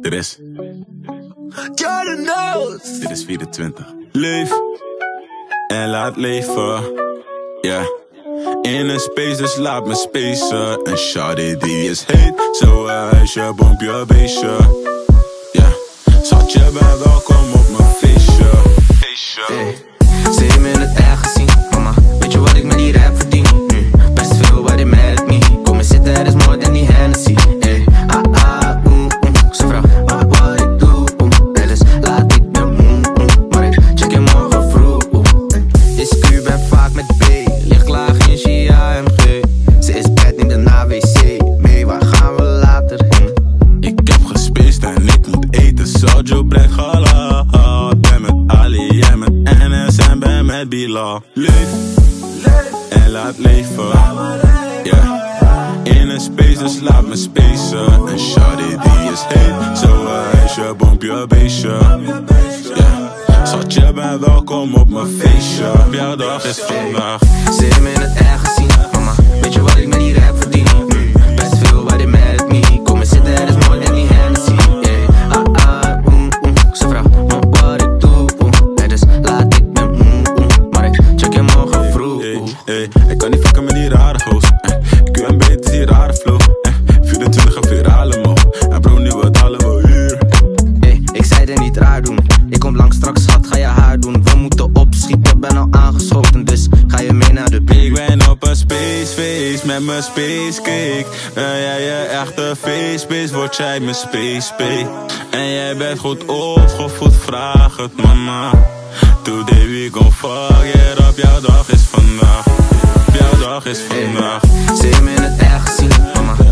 Dit is, Jordan knows. dit is 24. Leef en laat leven. Ja. In een space, dus laat me spacen. En shawty die is heet, zo huisje, bompje, beestje. Ja. Schatje, ben welkom op mijn feestje. Feestje. Hey, ze heeft me in het echt gezien, mama. Weet je wat ik met die rap verdien? Leef en laat leven. In een space, dus laat me spacen. En shawty die is heet. Zo huisje, bompje, beestje. Schatje, ben welkom op mijn feestje. Jouw dag is vandaag. Heeft me in het echt gezien, mama. Weet je wat ik met die rap hey, ik kan niet fucken met die rare goos. Eh, QMB, het is die rare flow. Eh, 24 en virale mo. En bro, nu wat halen we hier. Hey, ik zei het niet raar doen. Ik kom lang straks, schat, ga je haar doen. We moeten opschieten, ben al aangeschoten. Dus ga je mee naar de Ik big ben op een spaceface met mijn space cake. Ben jij je echte face word jij mijn space pay. En jij bent goed opgevoed, vraag het mama. Today we gon' fuck it up, jouw dag is vandaag. Dag is vandaag. Ze heeft me in het echt gezien, mama.